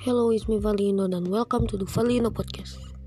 Hello, it's me Valino dan welcome to the Valino Podcast.